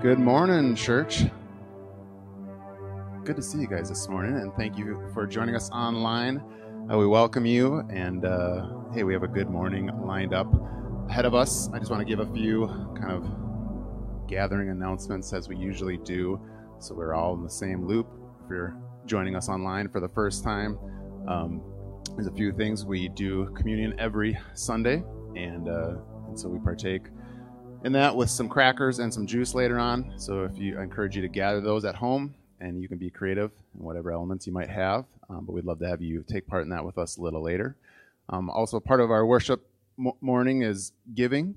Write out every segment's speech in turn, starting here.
Good morning, church. Good to see you guys this morning, and thank you for joining us online. Uh, we welcome you, and uh, hey, we have a good morning lined up ahead of us. I just want to give a few kind of gathering announcements as we usually do, so we're all in the same loop. If you're joining us online for the first time, um, there's a few things. We do communion every Sunday, and, uh, and so we partake in that with some crackers and some juice later on. So if you, I encourage you to gather those at home, and you can be creative in whatever elements you might have. Um, but we'd love to have you take part in that with us a little later. Um, also, part of our worship mo- morning is giving.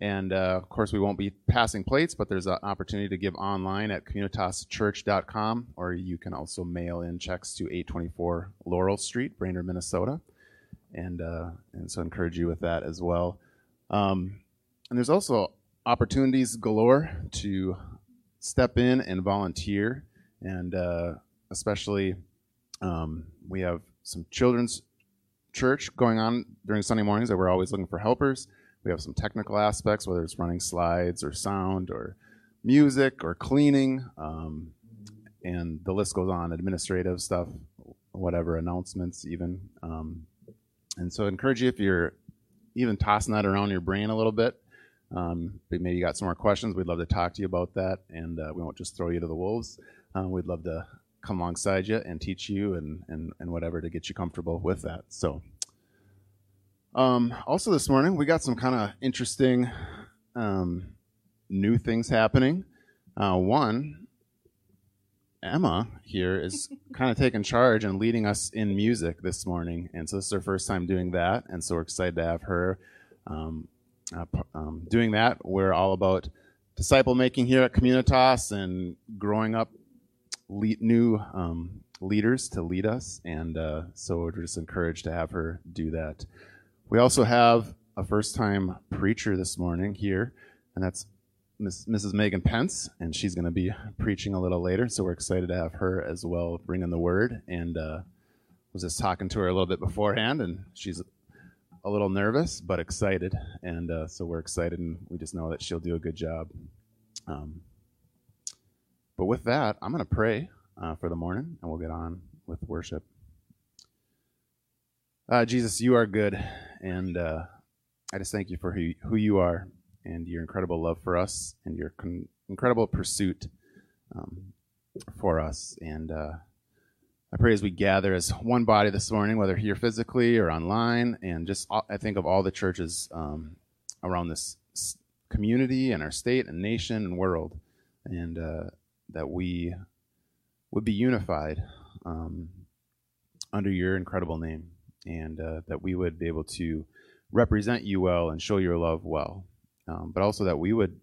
And uh, of course, we won't be passing plates, but there's an opportunity to give online at communitaschurch.com, or you can also mail in checks to 824 Laurel Street, Brainerd, Minnesota. And, uh, and so, encourage you with that as well. Um, and there's also opportunities galore to step in and volunteer, and uh, especially um, we have some children's church going on during Sunday mornings that we're always looking for helpers. We have some technical aspects, whether it's running slides or sound or music or cleaning, um, and the list goes on. Administrative stuff, whatever announcements, even. Um, and so, I encourage you if you're even tossing that around your brain a little bit. Um, but maybe you got some more questions. We'd love to talk to you about that, and uh, we won't just throw you to the wolves. Uh, we'd love to come alongside you and teach you and, and, and whatever to get you comfortable with that. So, um, also this morning, we got some kind of interesting um, new things happening. Uh, one, Emma here is kind of taking charge and leading us in music this morning. And so this is her first time doing that. And so we're excited to have her um, uh, um, doing that. We're all about disciple making here at Communitas and growing up lead, new um, leaders to lead us. And uh, so we're just encouraged to have her do that. We also have a first time preacher this morning here, and that's Miss, Mrs. Megan Pence, and she's going to be preaching a little later. So we're excited to have her as well bringing the word. And uh, was just talking to her a little bit beforehand, and she's a little nervous but excited. And uh, so we're excited, and we just know that she'll do a good job. Um, but with that, I'm going to pray uh, for the morning, and we'll get on with worship. Uh, Jesus, you are good, and uh, I just thank you for who, you are and your incredible love for us and your con- incredible pursuit um, for us. And uh, I pray as we gather as one body this morning, whether here physically or online, and just all, I think of all the churches um, around this community and our state and nation and world, and uh, that we would be unified um, under your incredible name, and uh, that we would be able to represent you well and show your love well, um, but also that we would,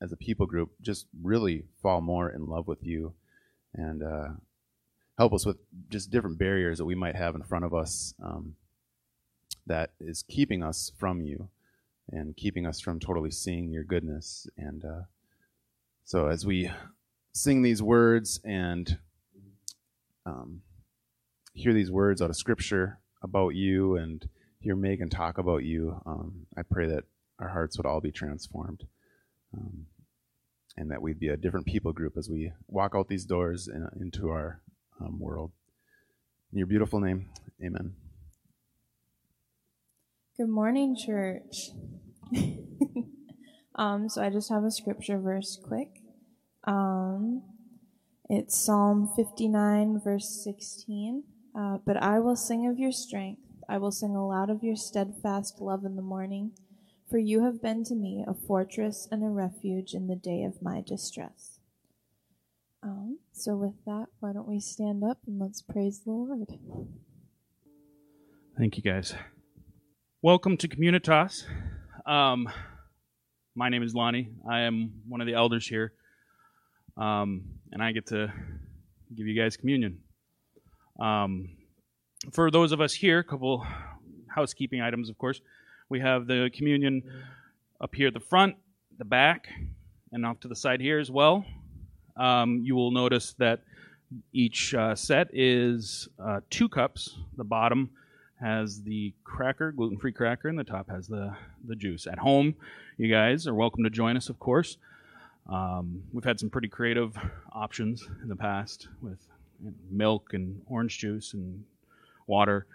as a people group, just really fall more in love with you and uh, help us with just different barriers that we might have in front of us um, that is keeping us from you and keeping us from totally seeing your goodness. And uh, so as we sing these words and um, hear these words out of Scripture about you and hear Megan talk about you, um, I pray that our hearts would all be transformed. Um, and that we'd be a different people group as we walk out these doors in, into our um, world. In your beautiful name, amen. Good morning, church. um, so I just have a scripture verse quick. Um, it's Psalm 59, verse 16. Uh, but I will sing of your strength. I will sing aloud of your steadfast love in the morning. For you have been to me a fortress and a refuge in the day of my distress. Um, so, with that, why don't we stand up and let's praise the Lord? Thank you, guys. Welcome to Communitas. Um, my name is Lonnie. I am one of the elders here, um, and I get to give you guys communion. Um, for those of us here, a couple housekeeping items, of course. We have the communion up here at the front, the back, and off to the side here as well. Um, you will notice that each uh, set is uh, two cups. The bottom has the cracker, gluten free cracker, and the top has the, the juice. At home, you guys are welcome to join us, of course. Um, we've had some pretty creative options in the past with milk and orange juice and water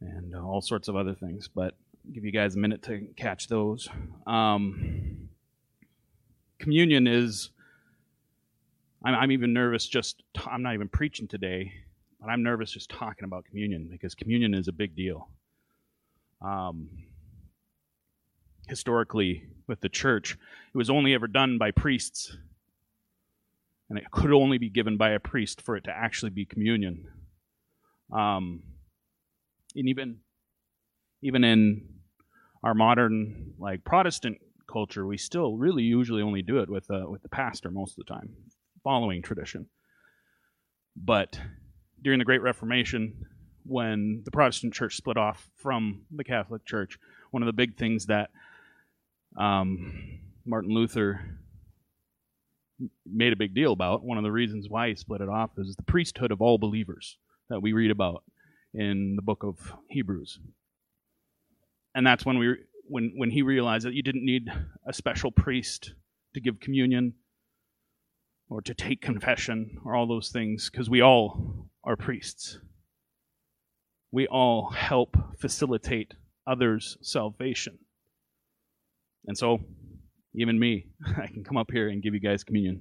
and uh, all sorts of other things. But I'll give you guys a minute to catch those. Um, communion is. I'm, I'm even nervous. Just t- I'm not even preaching today, but I'm nervous just talking about communion because communion is a big deal. Um, historically, with the church, it was only ever done by priests, and it could only be given by a priest for it to actually be communion. Um, and even even in our modern like Protestant culture, we still really usually only do it with uh, with the pastor most of the time, following tradition. But during the Great Reformation, when the Protestant church split off from the Catholic Church, one of the big things that um, Martin Luther made a big deal about, one of the reasons why he split it off, is the priesthood of all believers that we read about in the book of Hebrews. And that's when we when when he realized that you didn't need a special priest to give communion or to take confession or all those things because we all are priests. We all help facilitate others' salvation. And so, even me, I can come up here and give you guys communion.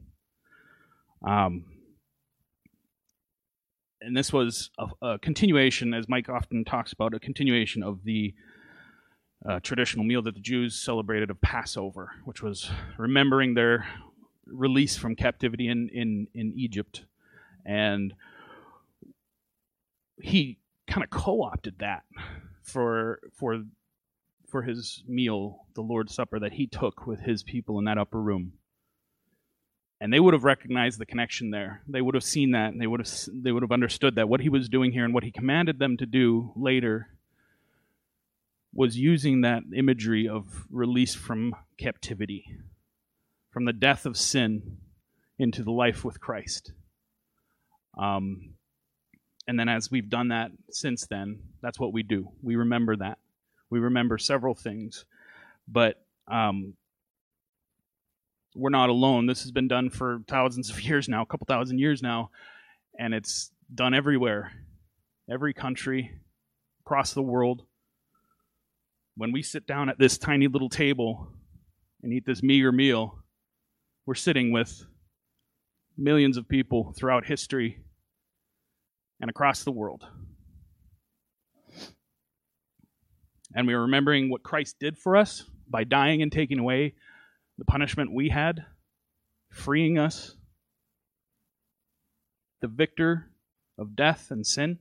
Um, and this was a, a, continuation, as Mike often talks about, a continuation of the uh, traditional meal that the Jews celebrated of Passover, which was remembering their release from captivity in, in, in Egypt. And he kind of co-opted that for for for his meal, the Lord's Supper that he took with his people in that upper room. And they would have recognized the connection there. They would have seen that and they would have they would have understood that what he was doing here and what he commanded them to do later was using that imagery of release from captivity, from the death of sin into the life with Christ. Um, and then as we've done that since then, that's what we do. We remember that. We remember several things, but um, we're not alone. This has been done for thousands of years now, a couple thousand years now, and it's done everywhere, every country, across the world. When we sit down at this tiny little table and eat this meager meal, we're sitting with millions of people throughout history and across the world. And we are remembering what Christ did for us by dying and taking away the punishment we had, freeing us, the victor of death and sin.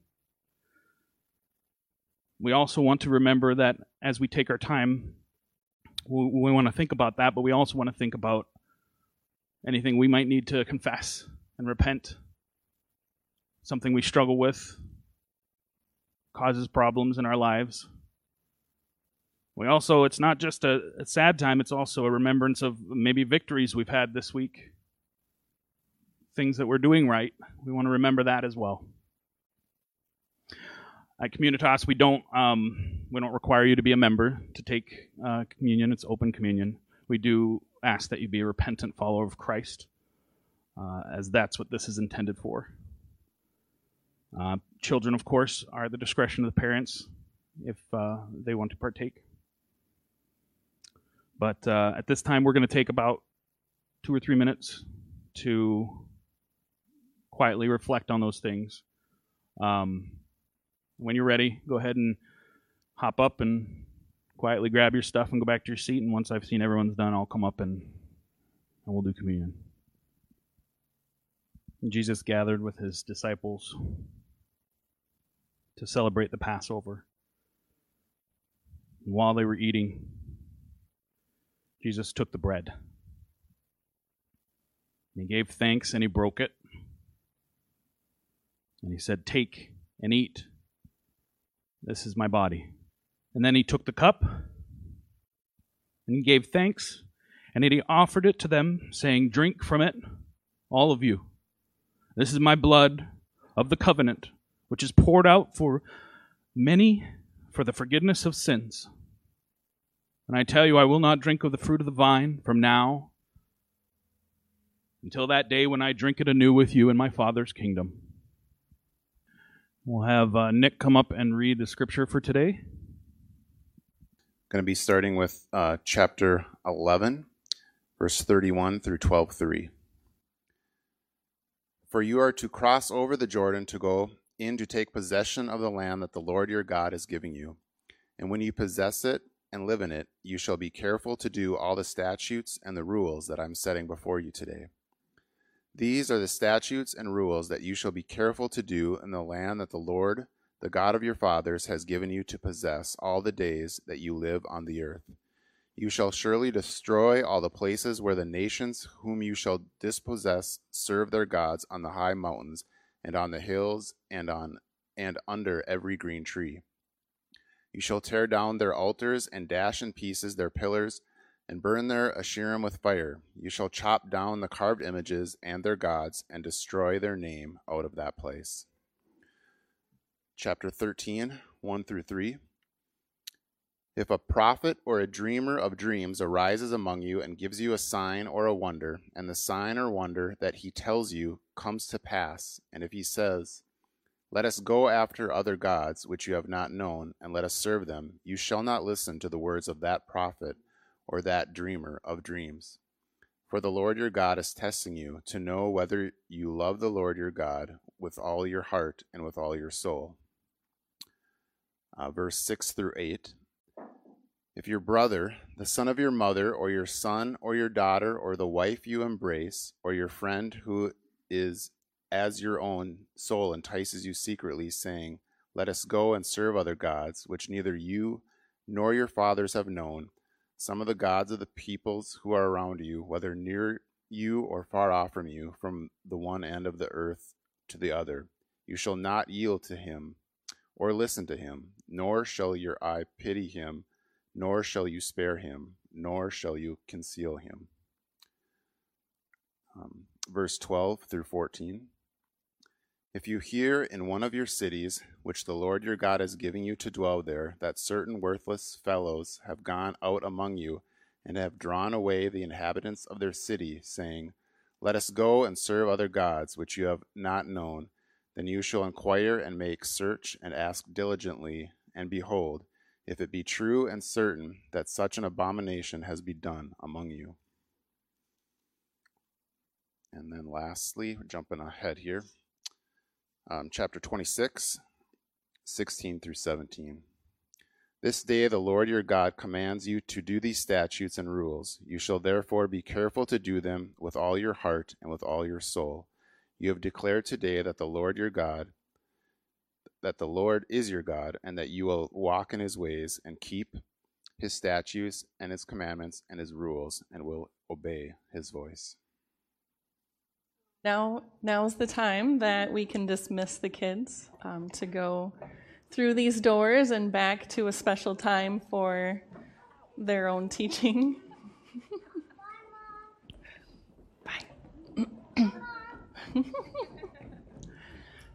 We also want to remember that as we take our time, we, we want to think about that, but we also want to think about anything we might need to confess and repent something we struggle with, causes problems in our lives. We also, it's not just a, a, sad time, it's also a remembrance of maybe victories we've had this week, things that we're doing right. We want to remember that as well. At Communitas, we don't um, we don't require you to be a member to take uh, communion. It's open communion. We do ask that you be a repentant follower of Christ, uh, as that's what this is intended for. Uh, children, of course, are at the discretion of the parents if uh, they want to partake. But uh, at this time, we're going to take about two or three minutes to quietly reflect on those things. Um, when you're ready, go ahead and hop up and quietly grab your stuff and go back to your seat. And once I've seen everyone's done, I'll come up and, and we'll do communion. And Jesus gathered with his disciples to celebrate the Passover. And while they were eating, Jesus took the bread. And he gave thanks and he broke it. And he said, Take and eat. This is my body. And then he took the cup and he gave thanks and he offered it to them, saying, Drink from it, all of you. This is my blood of the covenant which is poured out for many for the forgiveness of sins. And I tell you, I will not drink of the fruit of the vine from now until that day when I drink it anew with you in my Father's kingdom. We'll have uh, Nick come up and read the scripture for today. Going to be starting with uh, chapter 11, verse 31 through 12:3. For you are to cross over the Jordan to go in to take possession of the land that the Lord your God is giving you. And when you possess it and live in it, you shall be careful to do all the statutes and the rules that I'm setting before you today. These are the statutes and rules that you shall be careful to do in the land that the Lord, the God of your fathers, has given you to possess all the days that you live on the earth. You shall surely destroy all the places where the nations whom you shall dispossess serve their gods on the high mountains and on the hills and on and under every green tree. You shall tear down their altars and dash in pieces their pillars and burn their Asherim with fire. You shall chop down the carved images and their gods and destroy their name out of that place. Chapter 13, 1 through 3. If a prophet or a dreamer of dreams arises among you and gives you a sign or a wonder, and the sign or wonder that he tells you comes to pass, and if he says, Let us go after other gods which you have not known, and let us serve them, you shall not listen to the words of that prophet or that dreamer of dreams. For the Lord your God is testing you to know whether you love the Lord your God with all your heart and with all your soul. Uh, verse 6 through 8. If your brother, the son of your mother, or your son, or your daughter, or the wife you embrace, or your friend who is as your own soul entices you secretly, saying, Let us go and serve other gods, which neither you nor your fathers have known, some of the gods of the peoples who are around you, whether near you or far off from you, from the one end of the earth to the other, you shall not yield to him or listen to him, nor shall your eye pity him nor shall you spare him, nor shall you conceal him. Um, verse 12 through 14. If you hear in one of your cities, which the Lord your God is giving you to dwell there, that certain worthless fellows have gone out among you and have drawn away the inhabitants of their city, saying, Let us go and serve other gods which you have not known, then you shall inquire and make search and ask diligently, and behold, if it be true and certain that such an abomination has been done among you. And then lastly, jumping ahead here, um, chapter 26, 16 through 17. This day the Lord your God commands you to do these statutes and rules. You shall therefore be careful to do them with all your heart and with all your soul. You have declared today that the Lord your God that the Lord is your God, and that you will walk in his ways and keep his statutes and his commandments and his rules, and will obey his voice. Now, now's the time that we can dismiss the kids um, to go through these doors and back to a special time for their own teaching.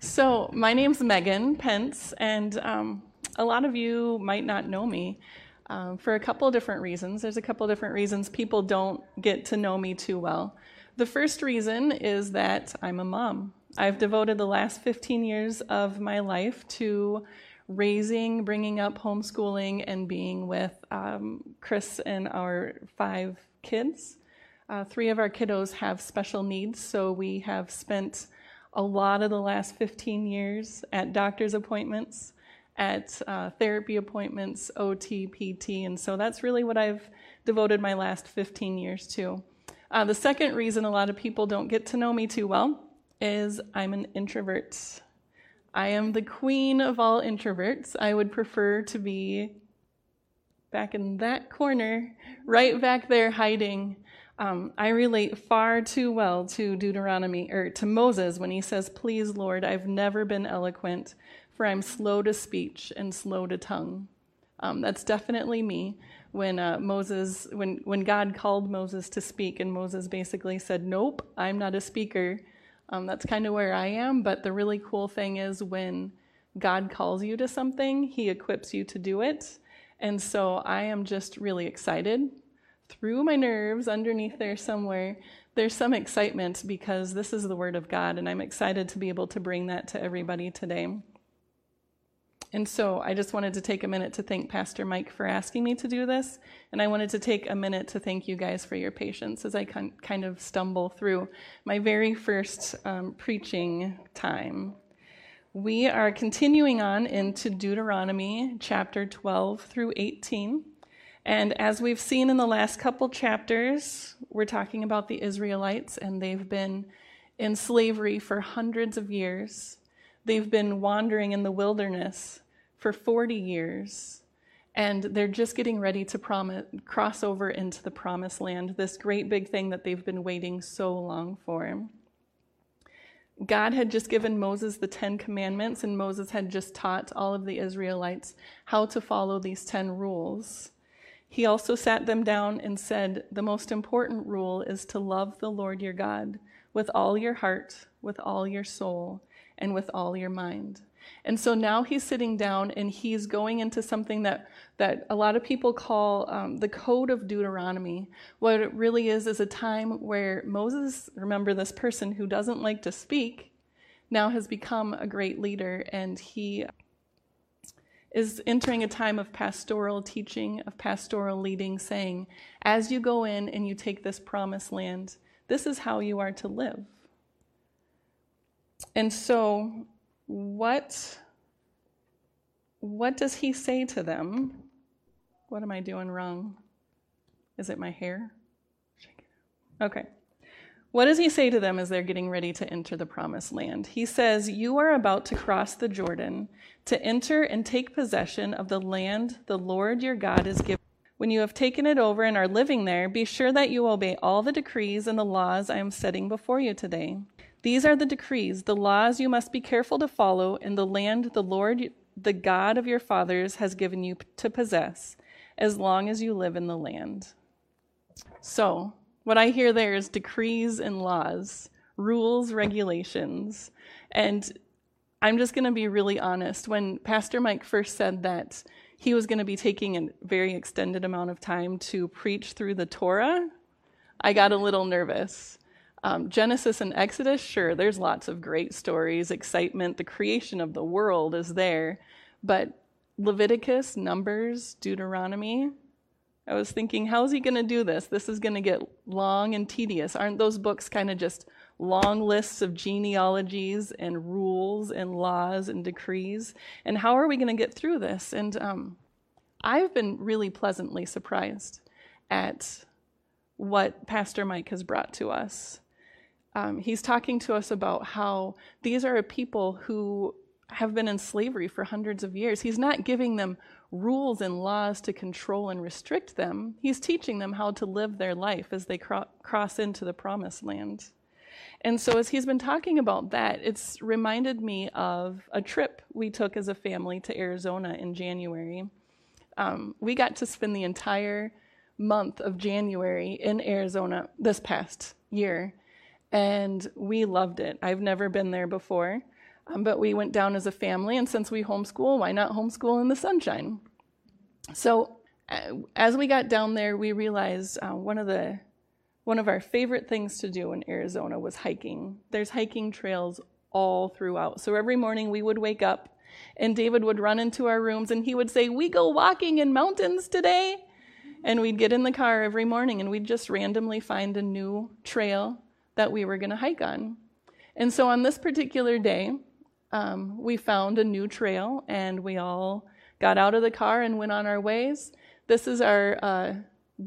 So, my name's Megan Pence, and um, a lot of you might not know me um, for a couple different reasons. There's a couple different reasons people don't get to know me too well. The first reason is that I'm a mom. I've devoted the last 15 years of my life to raising, bringing up, homeschooling, and being with um, Chris and our five kids. Uh, three of our kiddos have special needs, so we have spent a lot of the last 15 years at doctor's appointments, at uh, therapy appointments, OT, PT, and so that's really what I've devoted my last 15 years to. Uh, the second reason a lot of people don't get to know me too well is I'm an introvert. I am the queen of all introverts. I would prefer to be back in that corner, right back there hiding um, I relate far too well to Deuteronomy or to Moses when he says, Please, Lord, I've never been eloquent, for I'm slow to speech and slow to tongue. Um, that's definitely me. When uh, Moses, when when God called Moses to speak, and Moses basically said, "Nope, I'm not a speaker." Um, that's kind of where I am. But the really cool thing is when God calls you to something, He equips you to do it. And so I am just really excited through my nerves underneath there somewhere there's some excitement because this is the Word of God, and I'm excited to be able to bring that to everybody today. And so I just wanted to take a minute to thank Pastor Mike for asking me to do this. And I wanted to take a minute to thank you guys for your patience as I kind of stumble through my very first um, preaching time. We are continuing on into Deuteronomy chapter 12 through 18. And as we've seen in the last couple chapters, we're talking about the Israelites, and they've been in slavery for hundreds of years. They've been wandering in the wilderness for 40 years, and they're just getting ready to cross over into the promised land, this great big thing that they've been waiting so long for. God had just given Moses the Ten Commandments, and Moses had just taught all of the Israelites how to follow these ten rules. He also sat them down and said, The most important rule is to love the Lord your God with all your heart, with all your soul, and with all your mind. And so now he's sitting down and he's going into something that, that a lot of people call um, the Code of Deuteronomy. What it really is is a time where Moses, remember this person who doesn't like to speak, now has become a great leader and he is entering a time of pastoral teaching, of pastoral leading, saying, as you go in and you take this promised land, this is how you are to live. And so, what, what does he say to them? What am I doing wrong? Is it my hair? Okay. What does he say to them as they're getting ready to enter the promised land? He says, You are about to cross the Jordan to enter and take possession of the land the Lord your God is giving. When you have taken it over and are living there, be sure that you obey all the decrees and the laws I am setting before you today. These are the decrees, the laws you must be careful to follow in the land the Lord, the God of your fathers, has given you to possess, as long as you live in the land. So, what I hear there is decrees and laws, rules, regulations. And I'm just going to be really honest. When Pastor Mike first said that he was going to be taking a very extended amount of time to preach through the Torah, I got a little nervous um, Genesis and Exodus, sure, there's lots of great stories, excitement, the creation of the world is there. But Leviticus, Numbers, Deuteronomy, I was thinking, how's he going to do this? This is going to get long and tedious. Aren't those books kind of just long lists of genealogies and rules and laws and decrees? And how are we going to get through this? And um, I've been really pleasantly surprised at what Pastor Mike has brought to us um, he's talking to us about how these are a people who have been in slavery for hundreds of years. He's not giving them rules and laws to control and restrict them. He's teaching them how to live their life as they cro- cross into the promised land. And so, as he's been talking about that, it's reminded me of a trip we took as a family to Arizona in January. Um, we got to spend the entire month of January in Arizona this past year and we loved it. I've never been there before, um, but we went down as a family, and since we homeschool, why not homeschool in the sunshine? So uh, as we got down there, we realized uh, one of the one of our favorite things to do in Arizona was hiking. There's hiking trails all throughout. So every morning we would wake up and David would run into our rooms and he would say, "We go walking in mountains today." And we'd get in the car every morning and we'd just randomly find a new trail that we were going to hike on. And so on this particular day, um, we found a new trail and we all got out of the car and went on our ways. This is our uh,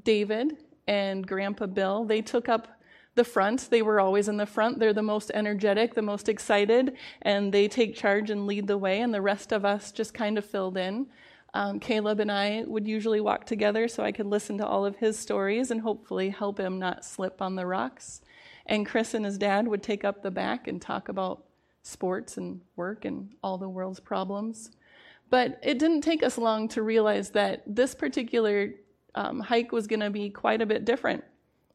David and Grandpa Bill. They took up the front. They were always in the front. They're the most energetic, the most excited, and they take charge and lead the way, and the rest of us just kind of filled in. Um, Caleb and I would usually walk together so I could listen to all of his stories and hopefully help him not slip on the rocks. And Chris and his dad would take up the back and talk about sports and work and all the world's problems. But it didn't take us long to realize that this particular um, hike was going to be quite a bit different.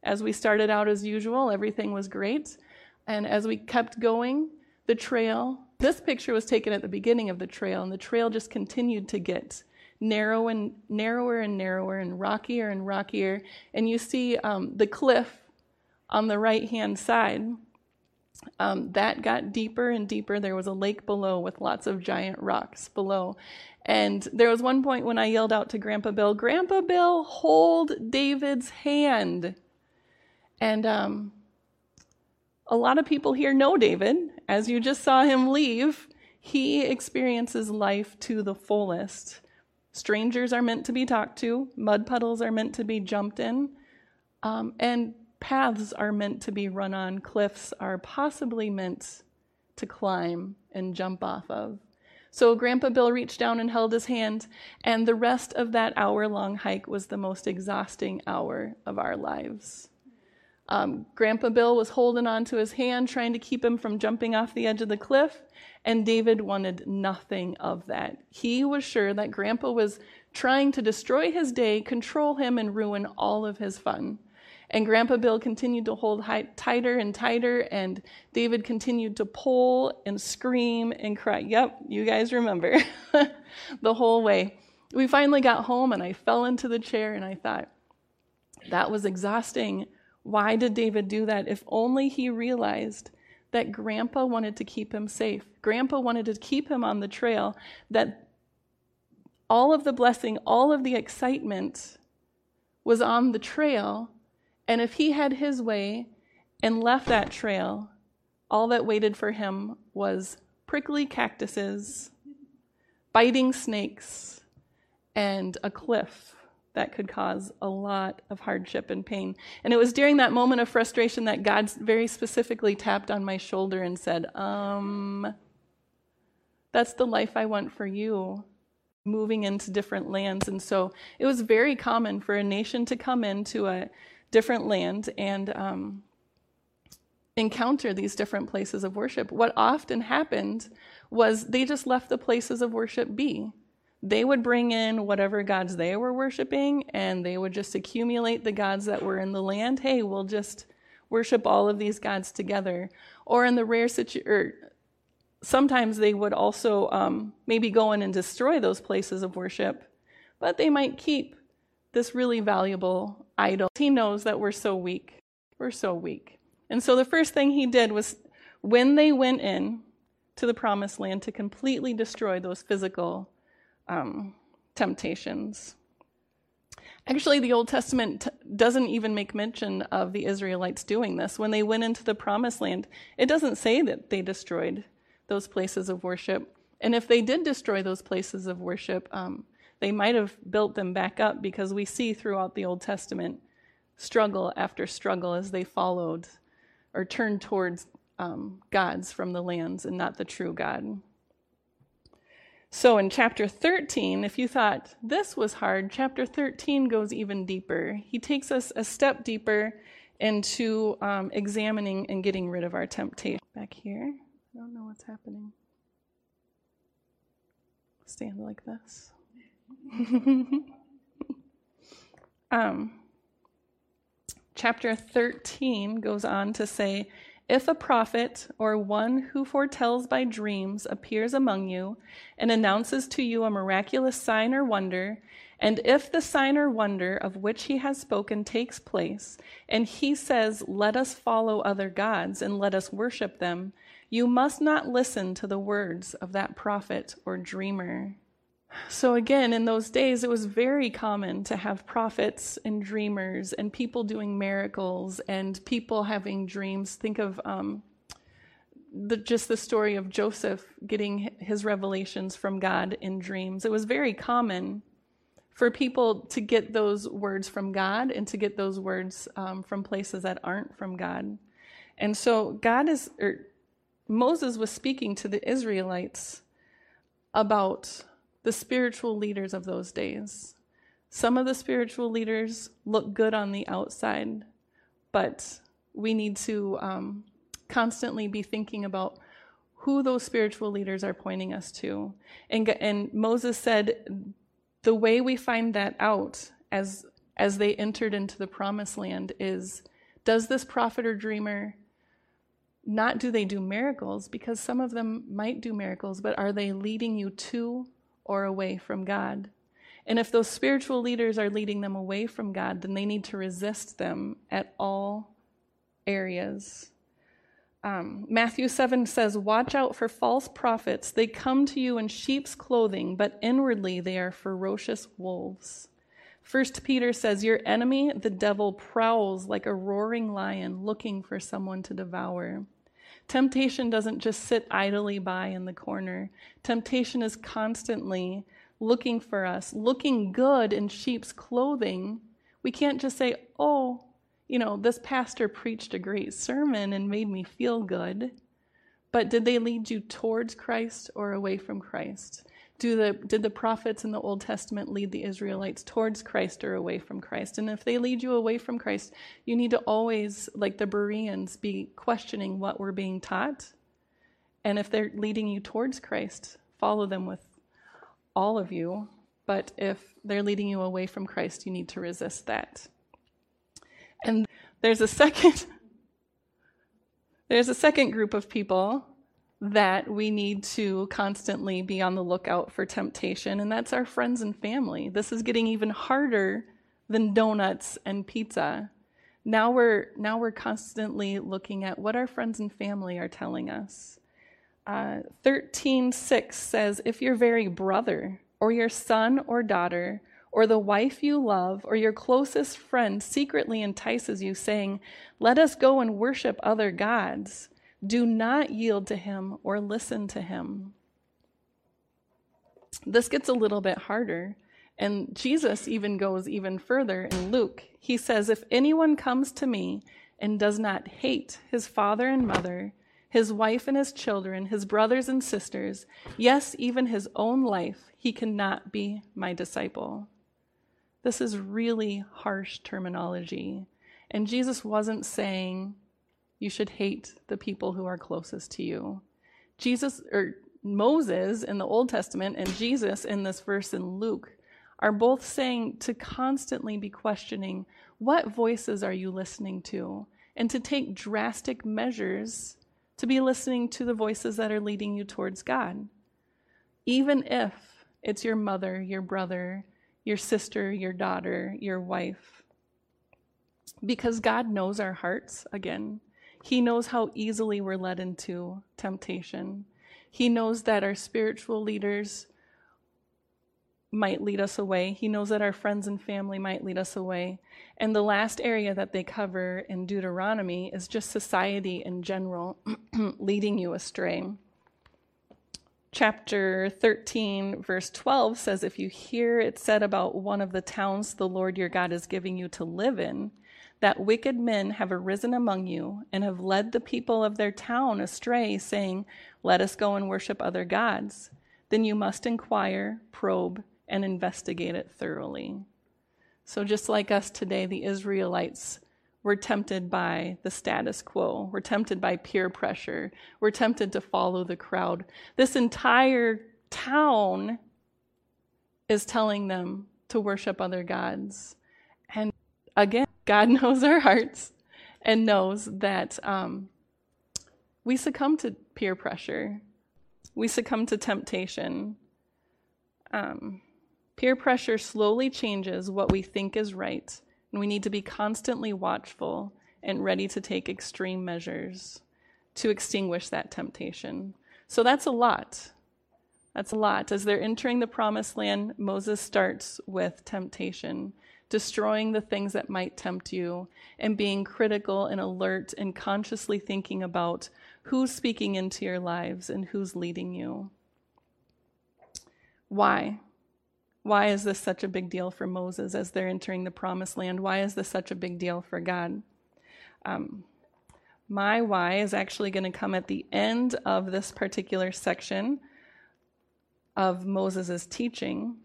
As we started out as usual, everything was great. And as we kept going, the trail, this picture was taken at the beginning of the trail, and the trail just continued to get narrow and narrower and narrower and rockier and rockier. And you see um, the cliff on the right hand side, um, that got deeper and deeper. There was a lake below with lots of giant rocks below. And there was one point when I yelled out to Grandpa Bill, Grandpa Bill, hold David's hand. And um, a lot of people here know David. As you just saw him leave, he experiences life to the fullest. Strangers are meant to be talked to, mud puddles are meant to be jumped in, um, and paths are meant to be run on, cliffs are possibly meant to climb and jump off of. So Grandpa Bill reached down and held his hand, and the rest of that hour long hike was the most exhausting hour of our lives. Um, Grandpa Bill was holding onto his hand, trying to keep him from jumping off the edge of the cliff, and David wanted nothing of that. He was sure that Grandpa was trying to destroy his day, control him, and ruin all of his fun. And Grandpa Bill continued to hold high, tighter and tighter, and David continued to pull and scream and cry. Yep, you guys remember the whole way. We finally got home, and I fell into the chair, and I thought, that was exhausting. Why did David do that? If only he realized that Grandpa wanted to keep him safe. Grandpa wanted to keep him on the trail, that all of the blessing, all of the excitement was on the trail and if he had his way and left that trail, all that waited for him was prickly cactuses, biting snakes, and a cliff that could cause a lot of hardship and pain. And it was during that moment of frustration that God very specifically tapped on my shoulder and said, Um, that's the life I want for you, moving into different lands. And so it was very common for a nation to come into a different land and um, encounter these different places of worship. What often happened was they just left the places of worship be. They would bring in whatever gods they were worshiping and they would just accumulate the gods that were in the land. Hey, we'll just worship all of these gods together. Or in the rare situation, sometimes they would also um, maybe go in and destroy those places of worship, but they might keep this really valuable idol. He knows that we're so weak. We're so weak. And so the first thing he did was when they went in to the promised land to completely destroy those physical um, temptations. Actually, the Old Testament t- doesn't even make mention of the Israelites doing this. When they went into the promised land, it doesn't say that they destroyed those places of worship. And if they did destroy those places of worship, um, they might have built them back up because we see throughout the Old Testament struggle after struggle as they followed or turned towards um, gods from the lands and not the true God. So in chapter 13, if you thought this was hard, chapter 13 goes even deeper. He takes us a step deeper into um, examining and getting rid of our temptation. Back here, I don't know what's happening. Stand like this. um, chapter 13 goes on to say If a prophet or one who foretells by dreams appears among you and announces to you a miraculous sign or wonder, and if the sign or wonder of which he has spoken takes place, and he says, Let us follow other gods and let us worship them, you must not listen to the words of that prophet or dreamer. So, again, in those days, it was very common to have prophets and dreamers and people doing miracles and people having dreams. Think of um, the, just the story of Joseph getting his revelations from God in dreams. It was very common for people to get those words from God and to get those words um, from places that aren't from God. And so, God is, or Moses was speaking to the Israelites about the spiritual leaders of those days. Some of the spiritual leaders look good on the outside, but we need to um, constantly be thinking about who those spiritual leaders are pointing us to. And, and Moses said, the way we find that out as, as they entered into the promised land is does this prophet or dreamer not do they do miracles? Because some of them might do miracles, but are they leading you to or away from God. And if those spiritual leaders are leading them away from God, then they need to resist them at all areas. Um, Matthew 7 says, Watch out for false prophets. They come to you in sheep's clothing, but inwardly they are ferocious wolves. First Peter says, Your enemy, the devil, prowls like a roaring lion looking for someone to devour. Temptation doesn't just sit idly by in the corner. Temptation is constantly looking for us, looking good in sheep's clothing. We can't just say, Oh, you know, this pastor preached a great sermon and made me feel good. But did they lead you towards Christ or away from Christ? Do the, did the prophets in the Old Testament lead the Israelites towards Christ or away from Christ? And if they lead you away from Christ, you need to always, like the Bereans, be questioning what we're being taught. And if they're leading you towards Christ, follow them with all of you. But if they're leading you away from Christ, you need to resist that. And there's a second there's a second group of people that we need to constantly be on the lookout for temptation, and that's our friends and family. This is getting even harder than donuts and pizza. Now we're now we're constantly looking at what our friends and family are telling us. Uh, 13:6 says, "If your very brother or your son or daughter or the wife you love, or your closest friend secretly entices you, saying, Let us go and worship other gods, do not yield to him or listen to him. This gets a little bit harder. And Jesus even goes even further in Luke. He says, If anyone comes to me and does not hate his father and mother, his wife and his children, his brothers and sisters, yes, even his own life, he cannot be my disciple. This is really harsh terminology. And Jesus wasn't saying you should hate the people who are closest to you. Jesus, or Moses in the Old Testament and Jesus in this verse in Luke are both saying to constantly be questioning what voices are you listening to and to take drastic measures to be listening to the voices that are leading you towards God. Even if it's your mother, your brother, your sister, your daughter, your wife. Because God knows our hearts, again. He knows how easily we're led into temptation. He knows that our spiritual leaders might lead us away. He knows that our friends and family might lead us away. And the last area that they cover in Deuteronomy is just society in general leading you astray chapter 13, verse 12 says, If you hear it said about one of the towns the Lord your God is giving you to live in, that wicked men have arisen among you and have led the people of their town astray, saying, Let us go and worship other gods, then you must inquire, probe, and investigate it thoroughly. So, just like us today, the Israelites we're tempted by the status quo. We're tempted by peer pressure. We're tempted to follow the crowd. This entire town is telling them to worship other gods. Again, God knows our hearts and knows that um, we succumb to peer pressure, we succumb to temptation. Um, peer pressure slowly changes what we think is right and we need to be constantly watchful and ready to take extreme measures to extinguish that temptation. So that's a lot. That's a lot. As they're entering the promised land, Moses starts with temptation, destroying the things that might tempt you, and being critical and alert and consciously thinking about who's speaking into your lives and who's leading you. Why? Why is this such a big deal for Moses as they're entering the promised land? Why is this such a big deal for God? Um, my why is actually going to come at the end of this particular section of Moses' teaching.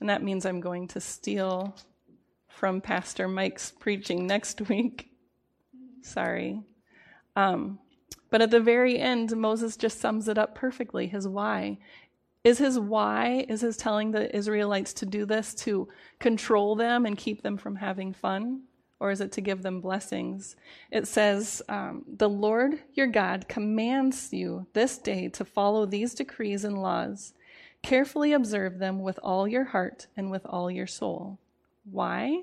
And that means I'm going to steal from Pastor Mike's preaching next week. Sorry. Um, but at the very end, Moses just sums it up perfectly his why. Is his why, is his telling the Israelites to do this to control them and keep them from having fun? Or is it to give them blessings? It says, um, The Lord your God commands you this day to follow these decrees and laws. Carefully observe them with all your heart and with all your soul. Why?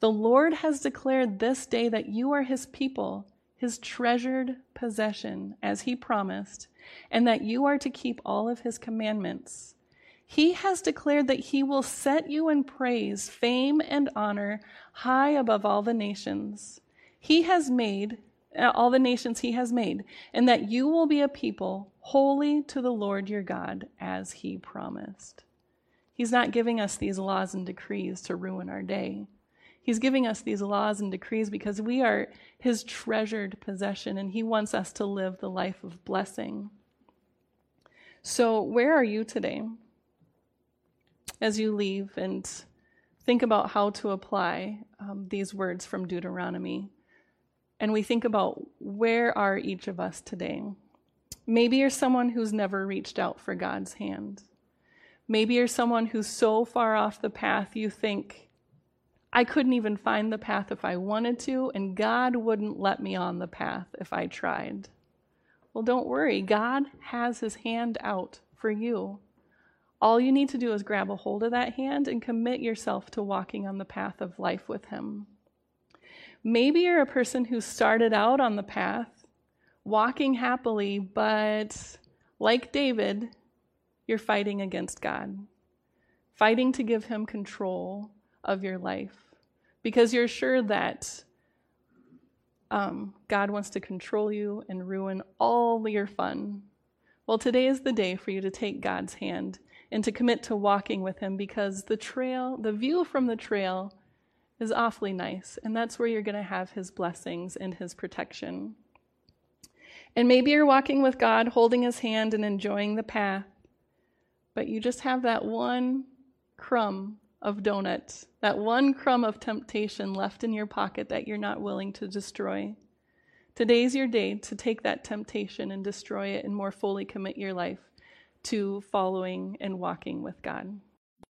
The Lord has declared this day that you are his people, his treasured possession, as he promised, and that you are to keep all of his commandments. He has declared that he will set you in praise, fame, and honor high above all the nations. He has made uh, all the nations he has made, and that you will be a people holy to the Lord your God, as he promised. He's not giving us these laws and decrees to ruin our day. He's giving us these laws and decrees because we are his treasured possession, and he wants us to live the life of blessing. So, where are you today? As you leave and think about how to apply um, these words from Deuteronomy and we think about where are each of us today. Maybe you're someone who's never reached out for God's hand. Maybe you're someone who's so far off the path you think, I couldn't even find the path if I wanted to, and God wouldn't let me on the path if I tried. Well, don't worry, God has his hand out for you. All you need to do is grab a hold of that hand and commit yourself to walking on the path of life with him. Maybe you're a person who started out on the path, walking happily, but like David, you're fighting against God, fighting to give him control of your life because you're sure that um, God wants to control you and ruin all your fun. Well, today is the day for you to take God's hand and to commit to walking with Him because the trail, the view from the trail, is awfully nice, and that's where you're going to have His blessings and His protection. And maybe you're walking with God, holding His hand and enjoying the path, but you just have that one crumb of donut, that one crumb of temptation left in your pocket that you're not willing to destroy. Today's your day to take that temptation and destroy it and more fully commit your life to following and walking with God.